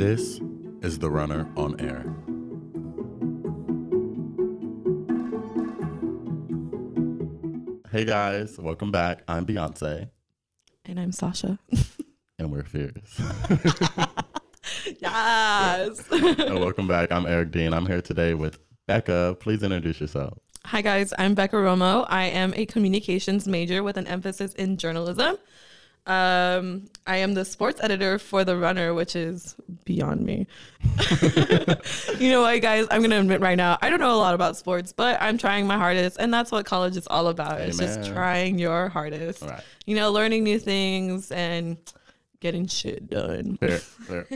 This is The Runner on Air. Hey guys, welcome back. I'm Beyonce, And I'm Sasha. and we're fierce. yes. and welcome back. I'm Eric Dean. I'm here today with Becca. Please introduce yourself. Hi, guys. I'm Becca Romo. I am a communications major with an emphasis in journalism. Um, I am the sports editor for The Runner, which is beyond me. you know what, guys? I'm going to admit right now, I don't know a lot about sports, but I'm trying my hardest. And that's what college is all about. It's just trying your hardest. Right. You know, learning new things and getting shit done. Fair, fair.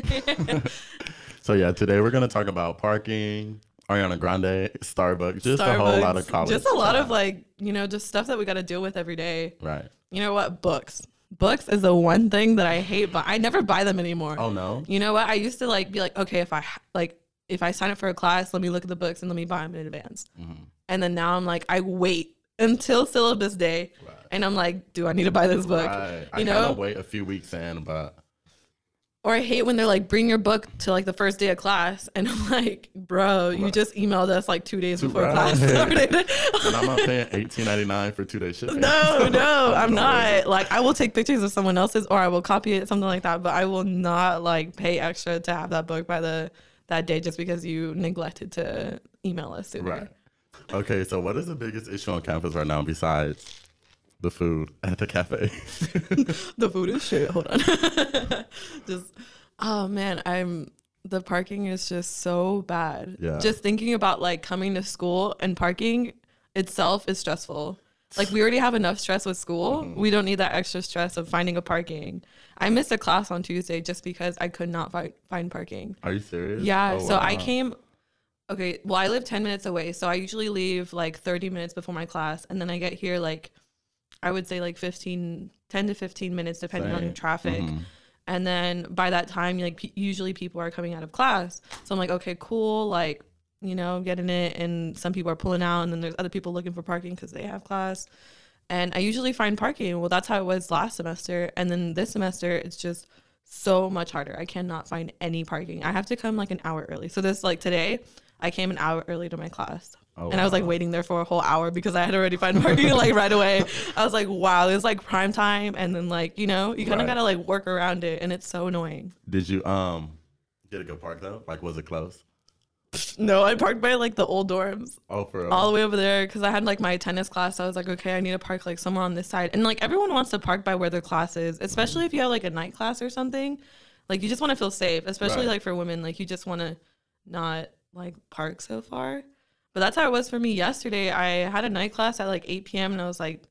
so yeah, today we're gonna talk about parking, Ariana Grande, Starbucks, just a whole lot of college. Just a lot of like, you know, just stuff that we got to deal with every day. right. You know what? Books. Books is the one thing that I hate, but I never buy them anymore. Oh no. You know what? I used to like be like, okay, if I like if I sign up for a class, let me look at the books and let me buy them in advance. Mhm. And then now I'm like, I wait until syllabus day, Right. and I'm like, do I need to buy this book? Right. You kind know? wait a few weeks in, but Or I hate when they're like, bring your book to like the first day of class, and I'm like, bro, you just emailed us like two days before class started. and I'm not paying eighteen ninety nine for two days shipping. No, no, I'm not. Like, I will take pictures of someone else's, or I will copy it, something like that. But I will not like pay extra to have that book by the that day just because you neglected to email us sooner. Right. Okay, so what is the biggest issue on campus right now besides the food at the cafe? The food is shit. Hold on. just, oh man, I'm. The parking is just so bad. Yeah. Just thinking about like coming to school and parking itself is stressful. Like we already have enough stress with school. Mm-hmm. We don't need that extra stress of finding a parking. I missed a class on Tuesday just because I could not find find parking. Are you serious? Yeah. Oh, so I came. Okay. Well, I live ten minutes away, so I usually leave like thirty minutes before my class, and then I get here like, I would say like 15, 10 to fifteen minutes depending Same. on traffic. Mhm. And then by that time, like pe- usually people are coming out of class, so I'm like, okay, cool, like you know, getting it, and some people are pulling out, and then there's other people looking for parking because they have class. And I usually find parking. Well, that's how it was last semester, and then this semester it's just so much harder. I cannot find any parking. I have to come like an hour early. So this like today, I came an hour early to my class. Oh, and I was like wow. waiting there for a whole hour because I had already found parking like right away. I was like, wow, it was like prime time, and then like you know you kind of Right. gotta like work around it, and it's so annoying. Did you um get a good park though? Like, was it close? No, I parked by like the old dorms, Oh, for real? all the way over there, because I had like my tennis class. I was like, okay, I need to park like somewhere on this side, and like everyone wants to park by where their class is, especially if you have like a night class or something. Like you just want to feel safe, especially Right. like for women. Like you just want to not like park so far. But that's how it was for me yesterday. I had a night class at like 8 p.m. and I was like,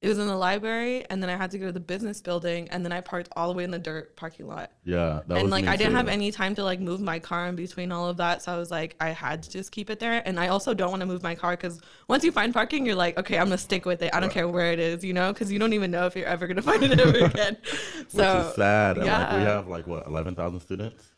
it was in the library, and then I had to go to the business building, and then I parked all the way in the dirt parking lot. yeah, that and like I didn't too. have any time to like move my car in between all of that, so I was like, I had to just keep it there. And I also don't want to move my car because once you find parking, you're like, okay, I'm gonna stick with it. I don't Right. care where it is, you know, because you don't even know if you're ever gonna find it ever again. Which so is sad. And like we have like what eleven thousand students.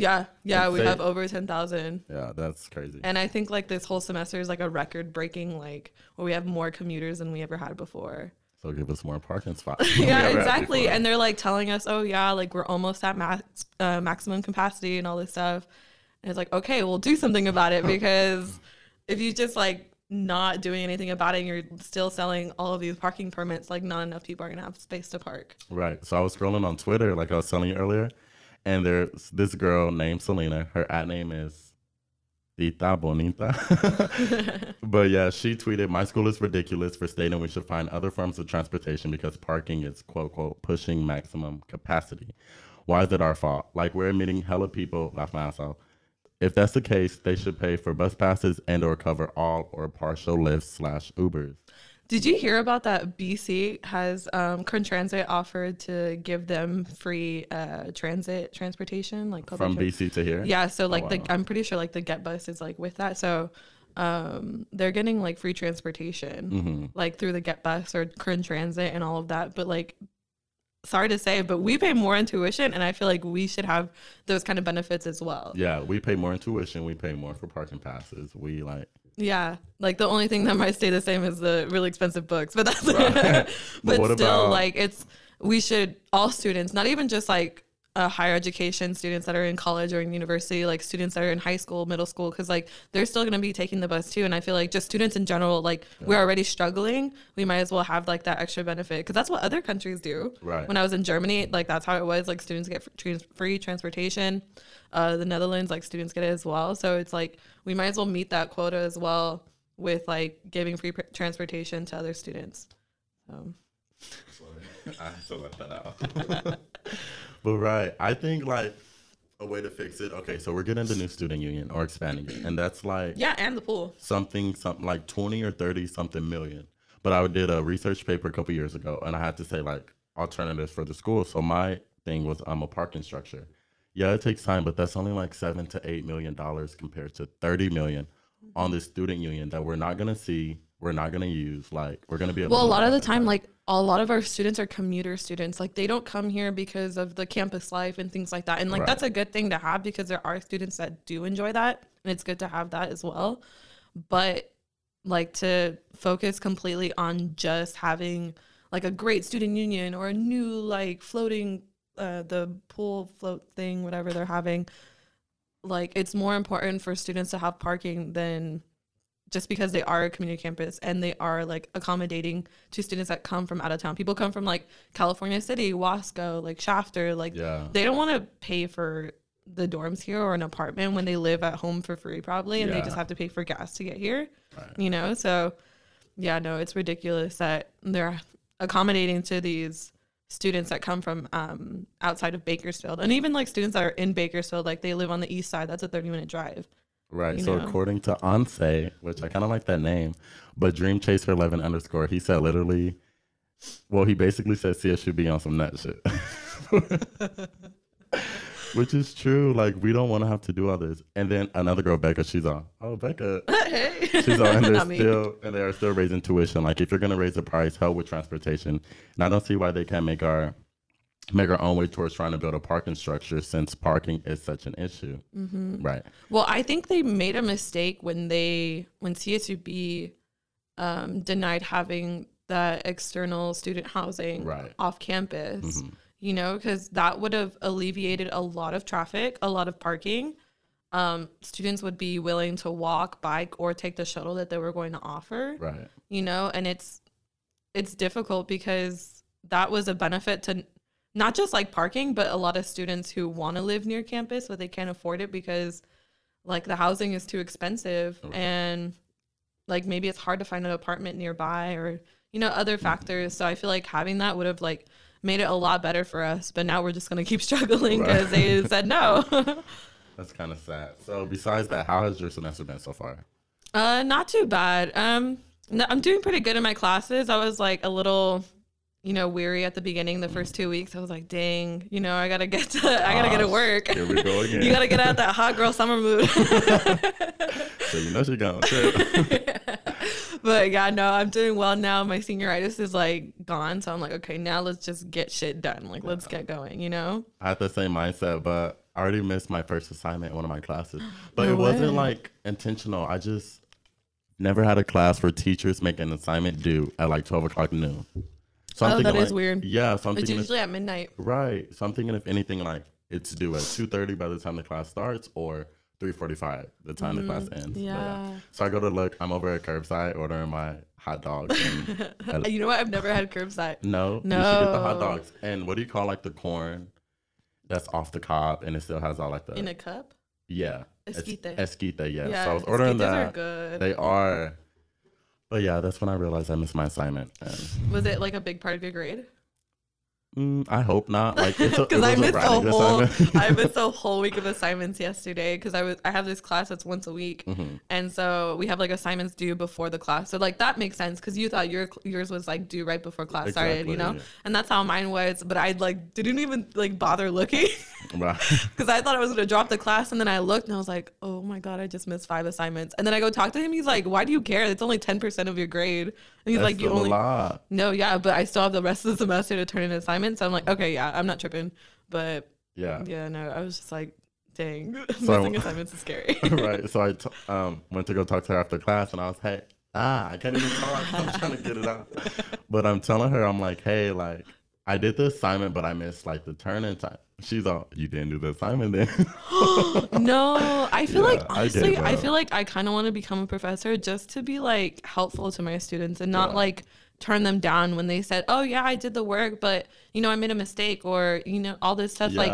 Yeah, yeah, we say- have over ten thousand. Yeah, that's crazy. And I think like this whole semester is like a record breaking, like where we have more commuters than we ever had before. so give us more parking spots. yeah, ever had exactly. before. And they're like telling us, oh yeah, like we're almost at max uh, maximum capacity and all this stuff. And it's like, okay, we'll do something about it because if you just like not doing anything about it, and you're still selling all of these parking permits. Like not enough people are gonna have space to park. Right. So I was scrolling on Twitter, like I was telling you earlier, and there's this girl named Selena. Her at name is Tita Bonita. but yeah, she tweeted, My school is ridiculous for stating we should find other forms of transportation because parking is quote quote pushing maximum capacity. Why is it our fault? Like we're admitting hella people, laugh my ass off. If that's the case, they should pay for bus passes and or cover all or partial lifts slash Ubers. Did you hear about that? BC has um, Kern Transit offered to give them free uh, transit transportation, like From BC to here? Yeah, so like wow. the I'm pretty sure like the Get Bus is like with that. So um they're getting like free transportation hmm like through the Get Bus or Kern Transit and all of that. But like sorry to say, but we pay more in tuition and I feel like we should have those kind of benefits as well. Yeah, we pay more in tuition. We pay more for parking passes. We like, Yeah. Like the only thing that might stay the same is the really expensive books, but that's Right. but, But still about- like it's we should all students, not even just like uh, higher education students that are in college or in university, like students that are in high school, middle school, because like they're still going to be taking the bus too. And I feel like just students in general, like we're already struggling, we might as well have like that extra benefit because that's what other countries do. Right. When I was in Germany, like that's how it was. Like students get trans- free transportation. Uh, the Netherlands, like students get it as well. So it's like we might as well meet that quota as well with like giving free pr- transportation to other students. So. I have to let that out. but right, I think like a way to fix it. Okay, so we're getting the new student union or expanding it, and that's like Yeah, and the pool. something something like 20 or 30 something million but i did a research paper a couple years ago and i had to say like alternatives for the school so my thing was i'm a parking structure yeah it takes time but that's only like seven to eight million dollars compared to 30 million on the student union that we're not going to see we're not going to use like we're going to be able Well, a lot of the time, that. like a lot of our students are commuter students. Like they don't come here because of the campus life and things like that. And like Right. that's a good thing to have because there are students that do enjoy that, and it's good to have that as well. But like to focus completely on just having like a great student union or a new like floating uh, the pool float thing, whatever they're having. Like it's more important for students to have parking than just because they are a community campus and they are like accommodating to students that come from out of town. People come from like California City, Wasco, like Shafter, like yeah they don't want to pay for the dorms here or an apartment when they live at home for free probably and they just have to pay for gas to get here. Right. You know, so yeah, no, it's ridiculous that they're accommodating to these students that come from um, outside of Bakersfield and even like students that are in Bakersfield, like they live on the east side. That's a 30 minute drive. Right. you So know? according to Anse, which I kind of like that name, but Dream Chaser eleven underscore, he said literally, well, he basically said CS should be on some nut shit, which is true. Like we don't want to have to do all this. And then another girl, Becca, she's on. Oh, Becca, hey, she's on, and they're still and they are still raising tuition. Like if you're gonna raise the price, help with transportation. And I don't see why they can't make our make our own way towards trying to build a parking structure since parking is such an issue. Mm-hmm. Right. Well, I think they made a mistake when they when CSUB um, denied having that external student housing Right. off campus. Mhm. You know, because that would have alleviated a lot of traffic, a lot of parking. Um, students would be willing to walk, bike, or take the shuttle that they were going to offer. Right. You know, and it's it's difficult because that was a benefit to not just like parking, but a lot of students who want to live near campus, but they can't afford it because like the housing is too expensive Right. and like maybe it's hard to find an apartment nearby or you know other Mm-hmm. factors. So I feel like having that would have like made it a lot better for us. But now we're just gonna keep struggling Right. because they said no. That's kind of sad. So besides that, how has your semester been so far? Uh, not too bad. Um, no, I'm doing pretty good in my classes. I was like a little, you know, weary at the beginning. The first two weeks, I was like, "Dang, you know, I gotta get to, I gotta get to Ah, work. Here we go again. you gotta get out that hot girl summer mood." so you know she gonna trip. but yeah, no, I'm doing well now. My senioritis is like gone, so I'm like, okay, now let's just get shit done. Like, let's get going. You know? I had the same mindset, but I already missed my first assignment in one of my classes. But No it wasn't like intentional. I just never had a class where teachers make an assignment due at like twelve o'clock noon. So I'm Oh, that is like- weird. Yeah, so I'm It's thinking if- usually at midnight. right. So I'm thinking if anything like it's due at two thirty by the time the class starts or three forty five the time the class ends. But Mm-hmm. Yeah. So I go to look. I'm over at curbside ordering my hot dogs. And, you know what? I've never had curbside. No, you should get the hot dogs. And what do you call like the corn that's off the cob and it still has all like the In a cup? yeah Esquite. esquite yeah. Yeah, So I was ordering esquites are that. good. They are, but yeah, that's when I realized I missed my assignment. And, Was it like a big part of your grade? mm, I hope not. Like it Because I a missed a writing whole. I missed a whole week of assignments yesterday because I was I have this class that's once a week, Mhm. and so we have like assignments due before the class. So like that makes sense because you thought your yours was like due right before class started, you know, yeah. and that's how mine was. But I like didn't even like bother looking. Because I thought I was gonna drop the class, and then I looked and I was like, oh my god, I just missed five assignments. And then I go talk to him. He's like, why do you care? It's only ten percent of your grade. And he's That's like, you only lot. no, yeah, but I still have the rest of the semester to turn in assignments. So I'm like, okay, yeah, I'm not tripping. But Yeah. yeah, no, I was just like, dang, So- missing assignments is scary. right. So I t- um, went to go talk to her after class, and I was, hey, ah, I can't even talk. I'm trying to get it out. But I'm telling her, I'm like, hey, like, I did the assignment, but I missed like the turn in time. She's all, you didn't do the assignment then. no, I feel Yeah, like honestly, gave I, feel like I kind of want to become a professor just to be like helpful to my students and not Yeah. like turn them down when they said, "Oh yeah, I did the work, but you know, I made a mistake," or you know, all this stuff. Like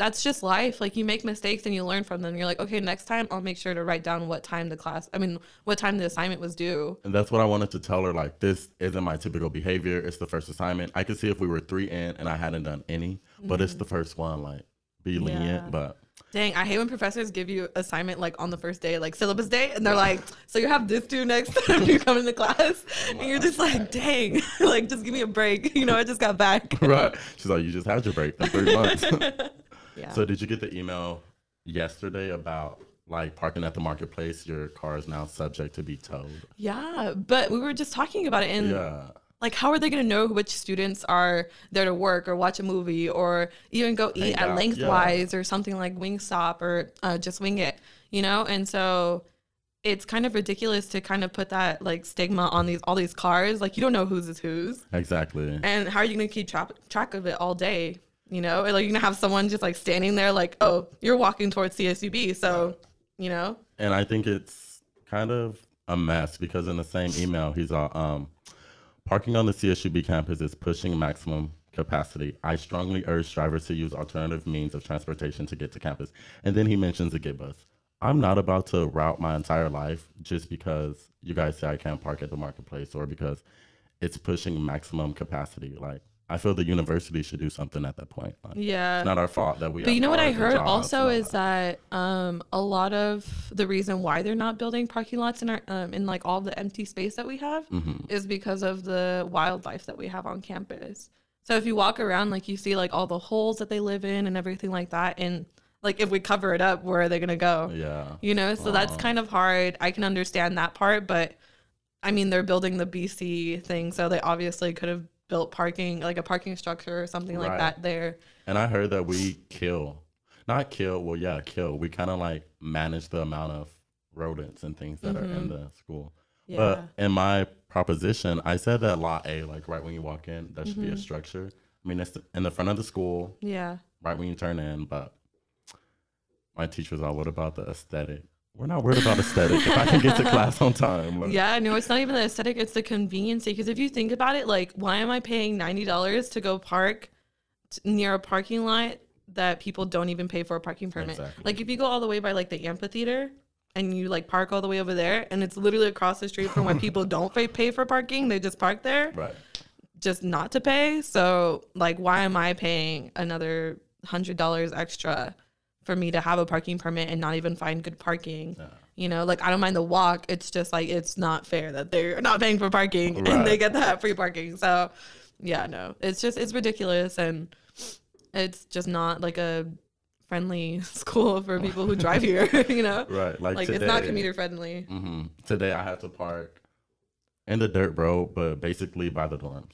that's just life. Like you make mistakes and you learn from them. You're like, okay, next time I'll make sure to write down what time the class. I mean, what time the assignment was due. And that's what I wanted to tell her. Like, this isn't my typical behavior. It's the first assignment. I could see if we were three in and I hadn't done any, but it's mm-hmm. the first one. Like, be lenient. Yeah. But Dang, I hate when professors give you assignment like on the first day, like syllabus day, and they're like, "So you have this due next time you come into class," oh and you're just like, "Dang, like just give me a break." You know, I just got back. right, she's like, you just had your break in three months. Yeah. so, did you get the email yesterday about like parking at the marketplace? Your car is now subject to be towed. yeah, but we were just talking about it, and Yeah, like, how are they going to know which students are there to work or watch a movie or even go eat Hang at out, Lengthwise or something like Wingstop or uh, just Wing It, you know? And so it's kind of ridiculous to kind of put that like stigma on these all these cars. Like, you don't know whose is whose. exactly. And how are you going to keep tra- track of it all day? You know, Or, like you're gonna have someone just like standing there, like, oh, you're walking towards CSUB, so you know, And I think it's kind of a mess because in the same email, he's all, um, parking on the CSUB campus is pushing maximum capacity. I strongly urge drivers to use alternative means of transportation to get to campus. And then he mentions the Get Bus. I'm not about to route my entire life just because you guys say I can't park at the marketplace or because it's pushing maximum capacity. Like, I feel the university should do something at that point. Like, yeah. It's not our fault that we. But you know what I heard also is that. um, a lot of the reason why they're not building parking lots in our um, in like all the empty space that we have Mm-hmm. is because of the wildlife that we have on campus. So if you walk around, like you see like all the holes that they live in and everything like that, and like if we cover it up, where are they gonna go? Yeah. You know, so that's kind of hard. I can understand that part, but I mean, they're building the BC thing, so they obviously could have built parking, like a parking structure or something like that there. And I heard that we kill, not kill, well, yeah, kill. We kind of like manage the amount of rodents and things that are in the school. Yeah. But in my proposition, I said that Lot A, like right when you walk in, that should Mm-hmm. be a structure. I mean, it's in the front of the school, yeah. right when you turn in. But my teacher's all, what about the aesthetic? We're not worried about aesthetic. if I can get to class on time. like- Yeah, no, it's not even the aesthetic, it's the convenience. Because if you think about it, like, why am I paying $90 to go park t- near a parking lot that people don't even pay for a parking permit? Exactly. Like, if you go all the way by, like, the amphitheater and you, like, park all the way over there, and it's literally across the street from where people don't pay, pay for parking, they just park there Right. just not to pay. So, like, why am I paying another $100 extra? For me to have a parking permit and not even find good parking, Yeah. you know, like I don't mind the walk. It's just like it's not fair that they're not paying for parking and they Right. get that free parking. So, yeah, no, it's just it's ridiculous and it's just not like a friendly school for people who drive here. You know, Right. Like, like today, it's not commuter friendly. hmm Today I had to park in the dirt road, but basically by the dorms.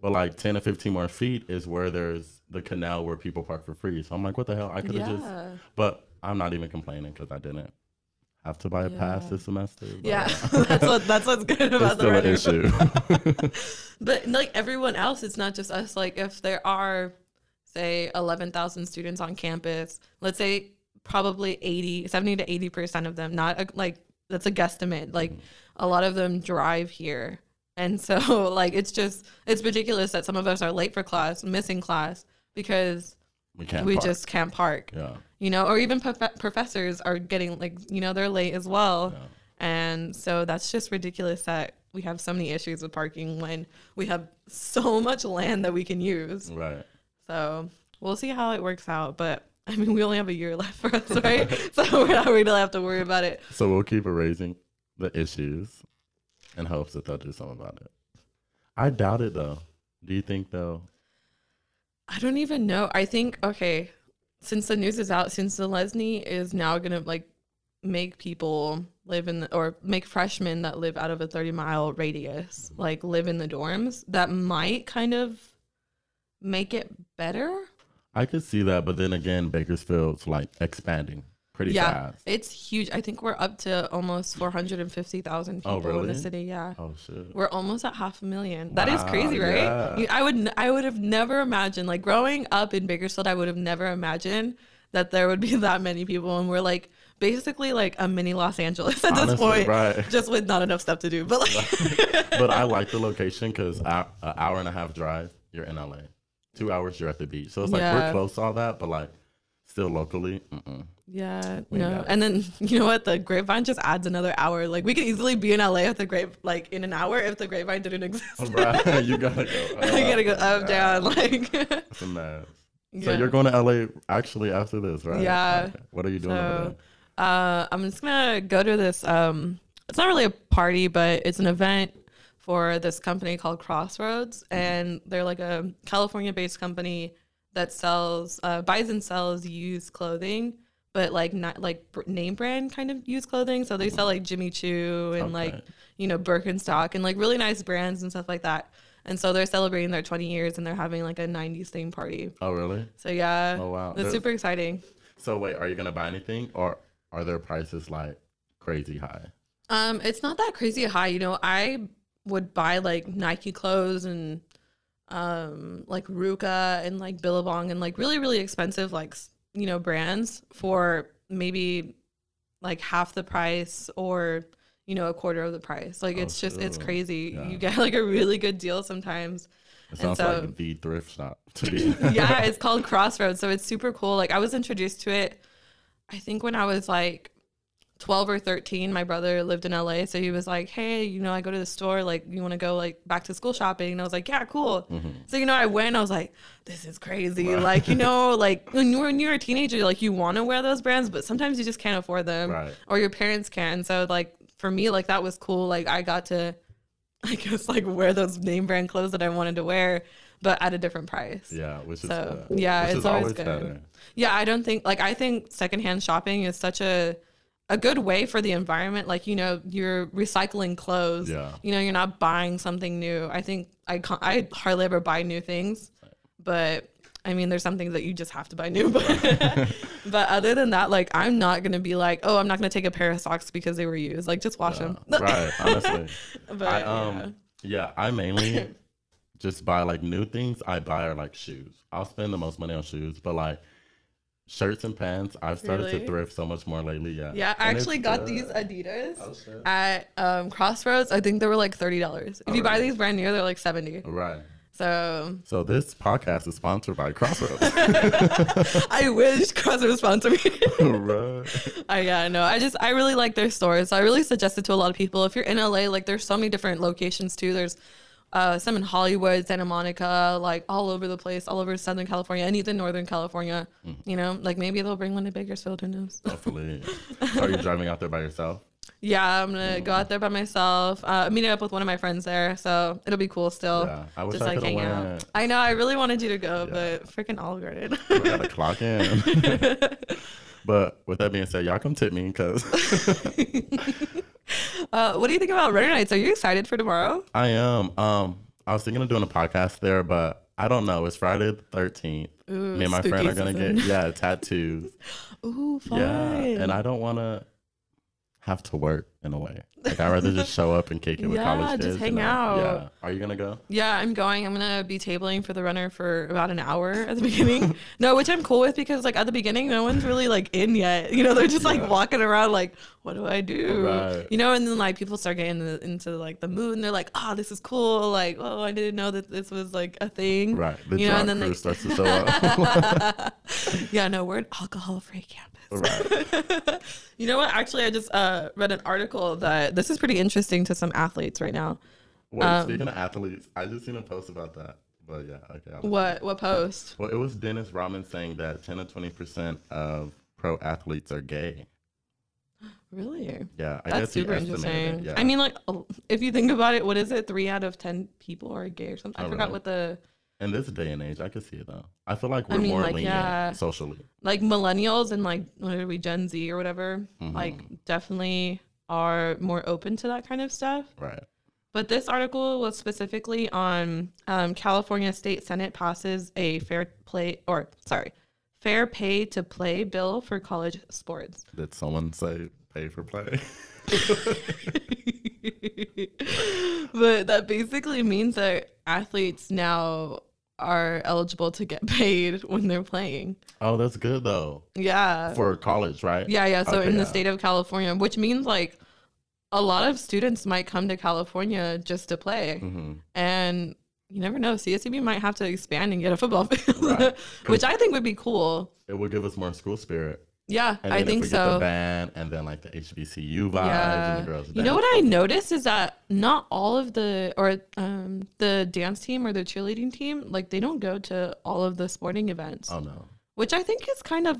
But like 10 or 15 more feet is where there's the canal where people park for free. So I'm like, what the hell? I could have Yeah. just. But I'm not even complaining because I didn't have to buy a pass this semester. Yeah, that's what that's what's good It's about the still an issue. But like everyone else, it's not just us. Like if there are, say, 11,000 students on campus, let's say probably 80, 70 to 80% of them, not a, like that's a guesstimate. Like mm-hmm. a lot of them drive here. And so like it's just, it's ridiculous that some of us are late for class, missing class because we can't. we park. just can't park, Yeah. you know, or even prof- professors are getting like, you know, they're late as well. Yeah. And so that's just ridiculous that we have so many issues with parking when we have so much land that we can use. Right. So we'll see how it works out. But I mean, we only have a year left for us, right? so we're not really have to worry about it. So we'll keep erasing the issues in hopes that they'll do something about it. I doubt it though. Do you think though? I don't even know. I think okay, since the news is out, since Zelezny is now gonna like make people live in the, or make freshmen that live out of a 30 mile radius mm-hmm. like live in the dorms that might kind of make it better I could see that, but then again, Bakersfield's like expanding pretty yeah, fast. it's huge. I think we're up to almost 450,000 people Oh, in the city. Yeah. Oh shit. We're almost at half a million. That is Wow, crazy, right? yeah. You- I would I would have never imagined like growing up in Bakersfield, I would have never imagined that there would be that many people and we're like basically like a mini Los Angeles at this point. right. Just with not enough stuff to do. But like but I like the location because an hour and a half drive, you're in LA. Two hours, you're at the beach. So it's like Yeah. we're close to all that, but like still locally. Mm-mm. Yeah, We no. And then you know what? The grapevine just adds another hour. Like we could easily be in LA at the grape like in an hour if the grapevine didn't exist. Right, you gotta go. I gotta go up, down, like That's a mess. So Yeah. you're going to LA actually after this, right? Yeah. Okay. What are you doing So uh, I'm just gonna go to this. Um, it's not really a party, but it's an event for this company called Crossroads, and they're like a California-based company that sells, uh, buys and sells used clothing, but like not like name brand kind of used clothing. So they sell like Jimmy Choo and like you know Birkenstock and like really nice brands and stuff like that. And so they're celebrating their 20 years, and they're having like a 90s theme party. Oh, really? So yeah, Oh, wow. it's There- super exciting. So wait, are you gonna buy anything, or are their prices like crazy high? Um, it's not that crazy high. You know, I would buy like Nike clothes and um like RVCA and like Billabong and like really really expensive like you know brands for maybe like half the price or you know a quarter of the price. Like Oh, it's just it's crazy. Yeah. You get like a really good deal sometimes. It sounds so- like the thrift shop to be. yeah, it's called Crossroads. So it's super cool. Like I was introduced to it, I think when I was like 12 or 13. My brother lived in LA. So he was like, hey, you know, I go to the store. Like, you want to go like back to school shopping? And I was like, yeah, cool. Mm-hmm. So, you know, I went, I was like, this is crazy. Like, you know, like when you're, when you're a teenager, like you want to wear those brands, but sometimes you just can't afford them Right. or your parents can. So like for me, like that was cool. Like I got to, I guess like wear those name brand clothes that I wanted to wear, but at a different price. Yeah, which is So, good. yeah, Which it's is always good. better. Yeah, I don't think like I think secondhand shopping is such a a good way for the environment. Like you know, you're recycling clothes. Yeah. You know, you're not buying something new. I think I con- I hardly ever buy new things, but I mean, there's some things that you just have to buy new. But but other than that, like I'm not gonna be like, oh, I'm not gonna take a pair of socks because they were used. Like just wash them. right, honestly. but I um yeah. I mainly just buy like new things I buy are like shoes. I'll spend the most money on shoes, but like shirts and pants, I've started Really? to thrift so much more lately. Yeah. yeah, I And actually got good. these Adidas. Oh, at um, Crossroads. I think they were like thirty dollars. If you buy these brand new, they're like seventy. Right. So So this podcast is sponsored by Crossroads. I wish Crossroads sponsored me. right. I yeah, no, I just I really like their stores. So I really suggest it to a lot of people. If you're in LA, like there's so many different locations too. There's uh, some in Hollywood, Santa Monica, like all over the place, all over Southern California, and even Northern California. Mm-hmm. You know, like maybe they'll bring one to Bakersfield. Who knows? Hopefully. Are you driving out there by yourself? Yeah, I'm gonna go out there by myself. Uh, meeting up with one of my friends there, so it'll be cool still. Yeah, I wish just I like hang out. I know. I really wanted you to go, Yeah. but freaking Olive Garden. I gotta clock in. but with that being said, y'all come tip me because uh, what do you think about Runner Nights? Are you excited for tomorrow? I am. Um, I was thinking of doing a podcast there, but I don't know. It's Friday the thirteenth. Me and my friend are gonna season. get yeah tattoos. Ooh, fun. Yeah, and I don't want to have to work in a way. Like I'd rather just show up and kick it with Yeah, college just kids. hang you know? out. Yeah. Are you gonna go? Yeah, I'm going. I'm gonna be tabling for the runner for about an hour at the beginning. no, which I'm cool with because like at the beginning, no one's really like in yet. You know, they're just like walking around like, what do I do? Right. You know, and then like people start getting the, into like the mood and they're like, oh, this is cool. Like, oh, I didn't know that this was like a thing. Right. The You know, and then they- starts to show up. yeah, no, we're an alcohol-free campus. right. You know what? Actually, I just uh, read an article that this is pretty interesting to some athletes right now. Wait, Um, speaking of athletes, I just seen a post about that. But yeah, okay. I'll- What what post? Well, it was Dennis Rodman saying that 10 to 20 percent of pro athletes are gay. Really? Yeah, I That's guess super interesting. Yeah. I mean, like, if you think about it, what is it? Three out of ten people are gay or something. I Oh, forgot really? what the in this day and age, I could see it though. I feel like we're mean, more like, lenient yeah. socially. like millennials and like what are we Gen Z or whatever? Mhm. Like, definitely are more open to that kind of stuff. Right. But this article was specifically on um, California State Senate passes a fair play or sorry, fair pay to play bill for college sports. Did someone say pay for play? but that basically means that athletes now are eligible to get paid when they're playing. oh, that's good though. Yeah. For college, right? Yeah, yeah. So Okay, in the yeah. state of California, which means like a lot of students might come to California just to play. hmm And you never know, CSUB might have to expand and get a football field, Right. which I think would be cool. It would give us more school spirit. Yeah, I think Get the so. band and then like the HBCU vibes Yeah. and the girls. You know what I noticed is that not all of the or um the dance team or the cheerleading team like they don't go to all of the sporting events, Oh no. which I think is kind of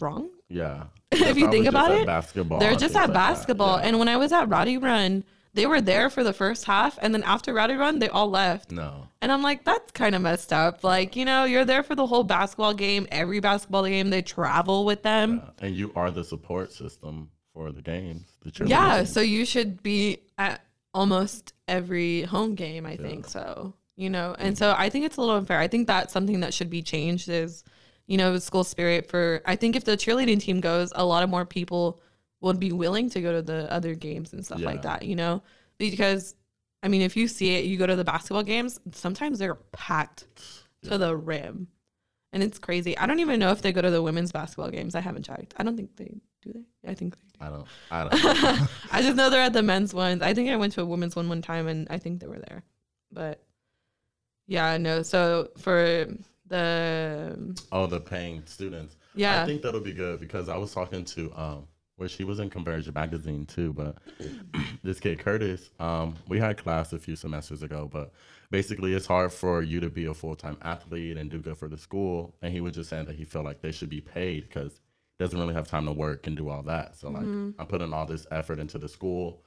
wrong. Yeah. If you think about it, basketball. They're just at like basketball. Yeah. And when I was at Rowdy Run, they were there for the first half, and then after Rowdy Run, they all left. no. And I'm like, that's kind of messed up. Like, you know, you're there for the whole basketball game, every basketball game, they travel with them. Yeah. And you are the support system for the games. The cheerleading Yeah, team. so you should be at almost every home game, I think so. You know, and mm. so I think it's a little unfair. I think that's something that should be changed is, you know, school spirit for I think if the cheerleading team goes, a lot of more people would be willing to go to the other games and stuff like that, you know? Because I mean, if you see it, you go to the basketball games, sometimes they're packed to the rim. And it's crazy. I don't even know if they go to the women's basketball games. I haven't checked. I don't think they do they. I think they do. I don't. I don't. I just know they're at the men's ones. I think I went to a women's one one time and I think they were there. But yeah, no. So for the oh, the paying students. yeah, I think that'll be good because I was talking to um where she was in Conversion magazine too, but this kid Curtis, um, we had class a few semesters ago, but basically it's hard for you to be a full time athlete and do good for the school. And he was just saying that he felt like they should be paid because he doesn't really have time to work and do all that. So like Mm-hmm. I'm putting all this effort into the school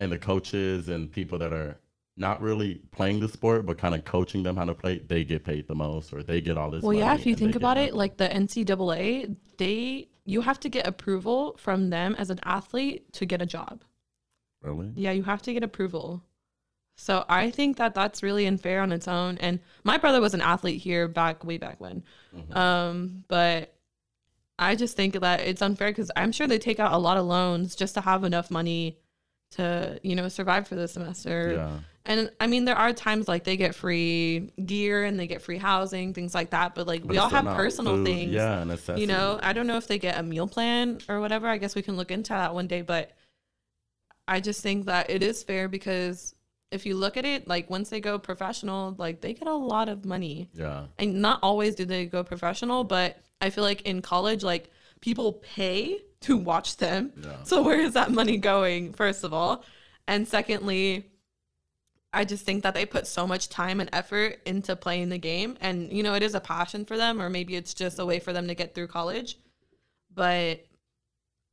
and the coaches and people that are not really playing the sport but kind of coaching them how to play, they get paid the most or they get all this well, yeah. If you think about it, like the NCAA, they you have to get approval from them as an athlete to get a job. really? Yeah, you have to get approval. So I think that that's really unfair on its own. And my brother was an athlete here back way back when. Mhm. Um, but I just think that it's unfair because I'm sure they take out a lot of loans just to have enough money to, you know, survive for the semester. Yeah. And I mean, there are times like they get free gear and they get free housing, things like that. But like But we all have personal food. things. Yeah, necessity. You know, I don't know if they get a meal plan or whatever. I guess we can look into that one day. But I just think that it is fair because if you look at it, like once they go professional, like they get a lot of money. Yeah. And not always do they go professional, but I feel like in college, like people pay to watch them. Yeah. So where is that money going, first of all? And secondly, I just think that they put so much time and effort into playing the game. And, you know, it is a passion for them, or maybe it's just a way for them to get through college. But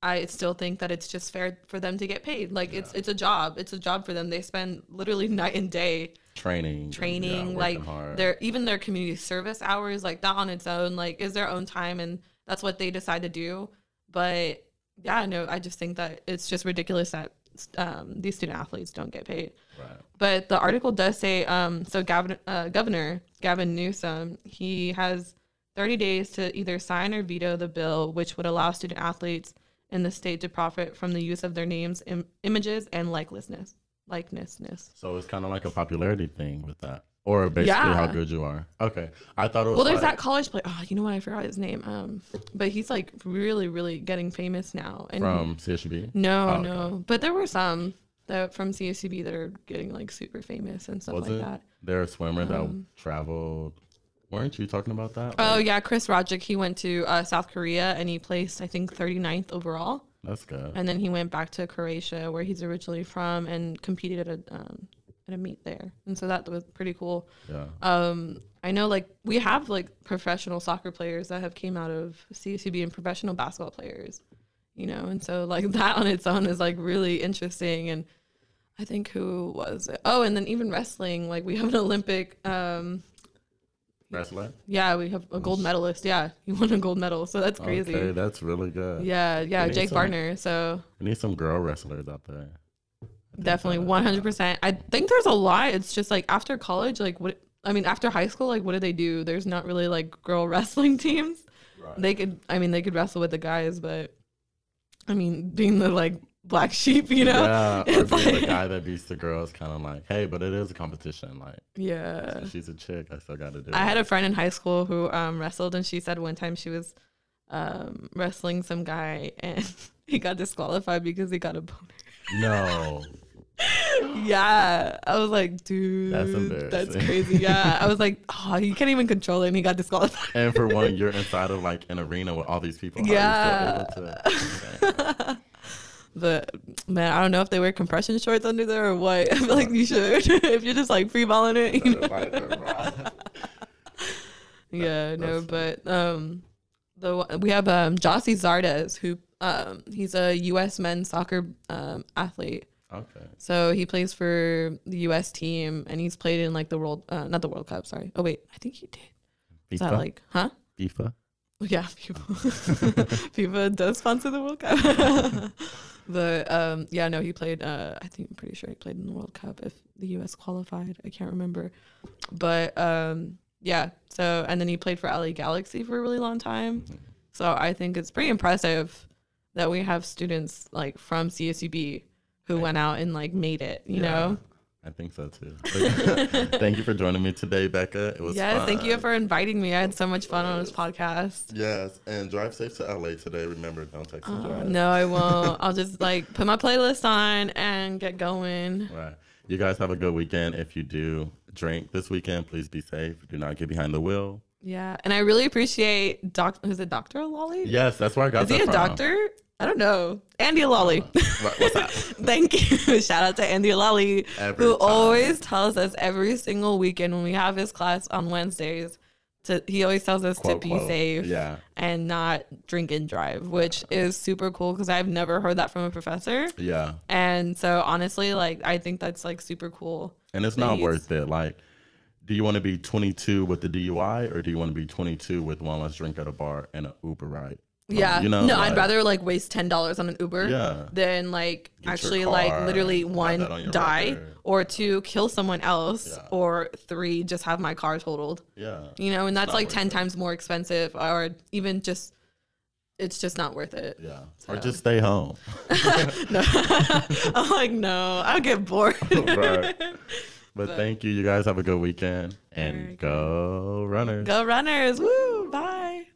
I still think that it's just fair for them to get paid. Like it's it's a job. It's a job for them. They spend literally night and day Training. training, yeah, like hard. their even their community service hours, like that on its own, like is their own time and that's what they decide to do. But yeah, no, I just think that it's just ridiculous that um, these student athletes don't get paid. Right. But the article does say, um, so Gavin, uh, Governor Gavin Newsom, he has 30 days to either sign or veto the bill, which would allow student athletes in the state to profit from the use of their names, Im- images, and likenessness. Likenessness. So it's kind of like a popularity thing with that, or basically how good you are. Okay, I thought it was. Well, there's like, that college player. Oh, you know what? I forgot his name. Um, but he's like really, really getting famous now. And from CSUB. no, Oh, okay. no, but there were some that from CSCB that are getting like super famous and stuff Was like it? that. There a swimmer that Um, traveled. Weren't you talking about that? Oh yeah, Chris Rodgick. He went to uh, South Korea and he placed I think 39th overall, that's good. and then he went back to Croatia where he's originally from and competed at a um, at a meet there, and so that was pretty cool. Yeah. Um, I know like we have like professional soccer players that have came out of CSUB and professional basketball players, you know, and so like that on its own is like really interesting. And I think who was it? Oh, and then even wrestling, like we have an Olympic. Um, Wrestler. yeah, we have a gold medalist. Yeah, he won a gold medal, so that's crazy. Okay, that's really good. Yeah, yeah, Jake some- Varner. So We need some girl wrestlers out there. Definitely one hundred percent. I think there's a lot. It's just like after college, like what I mean, after high school, like what do they do? There's not really like girl wrestling teams. Right. they could. I mean, they could wrestle with the guys, but I mean, being the like black sheep, you know. Yeah, or It's being the like- guy that beats the girls, kind of like, hey, but it is a competition. Like, Yeah. she's a chick. I still got to do. I it. I had a friend in high school who um, wrestled, and she said one time she was um, wrestling some guy, and he got disqualified because he got a boner. no. Yeah, I was like, dude, That's that's crazy. Yeah, I was like, oh, he can't even control it, and he got disqualified. And for one, you're inside of like an arena with all these people. You Yeah. to- But man, I don't know if they wear compression shorts under there or what. I feel like you should if you're just like free balling it. You know? yeah, no, but um, the we have um Gyasi Zardes who um he's a U.S. men's soccer um athlete. Okay. So he plays for the U.S. team, and he's played in like the world, uh, not the World Cup. Sorry. Oh wait, I think he did. FIFA? Is that like, huh? FIFA? Yeah, FIFA. FIFA does sponsor the World Cup. but um, yeah, no, he played. Uh, I think I'm pretty sure he played in the World Cup if the U.S. qualified. I can't remember, but um, yeah. So and then he played for LA Galaxy for a really long time. So I think it's pretty impressive that we have students like from CSUB who went out and like made it. You Yeah, know. I think so too. Thank you for joining me today, Becca. It was Yes, thank you for inviting me. I had so much fun on this podcast. Yes, and drive safe to LA today. Remember, don't text and Uh, drive. no, I won't. I'll just like put my playlist on and get going. Right. You guys have a good weekend. If you do drink this weekend, please be safe. Do not get behind the wheel. Yeah, and I really appreciate Doc. Is it Doctor Lolly? Yes, that's where I got Is that he a from. doctor? I don't know. Andy Lolly. What- what's that? Thank you. Shout out to Andy Lolly, Every who time. always tells us every single weekend when we have his class on Wednesdays. To, he always tells us Quote, to be quote. safe Yeah. and not drink and drive, which is super cool because I've never heard that from a professor. Yeah. And so honestly, like I think that's like super cool. And it's not worth it. Like, do you want to be 22 with the DUI or do you want to be 22 with one less drink at a bar and an Uber ride? Yeah. Um, you know, no, like- I'd rather like waste ten dollars on an Uber Yeah. than like your actually car, like literally one on die record. or two kill someone else Yeah. or three just have my car totaled. Yeah. You know, and that's like ten it. times more expensive or even just it's just not worth it. Yeah. Or just stay home. No. I'm like, no, I'll get bored. right. But thank you. You guys have a good weekend and go runners. Go runners. Woo. Bye.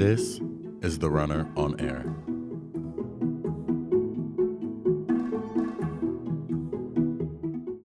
This is The Runner on Air.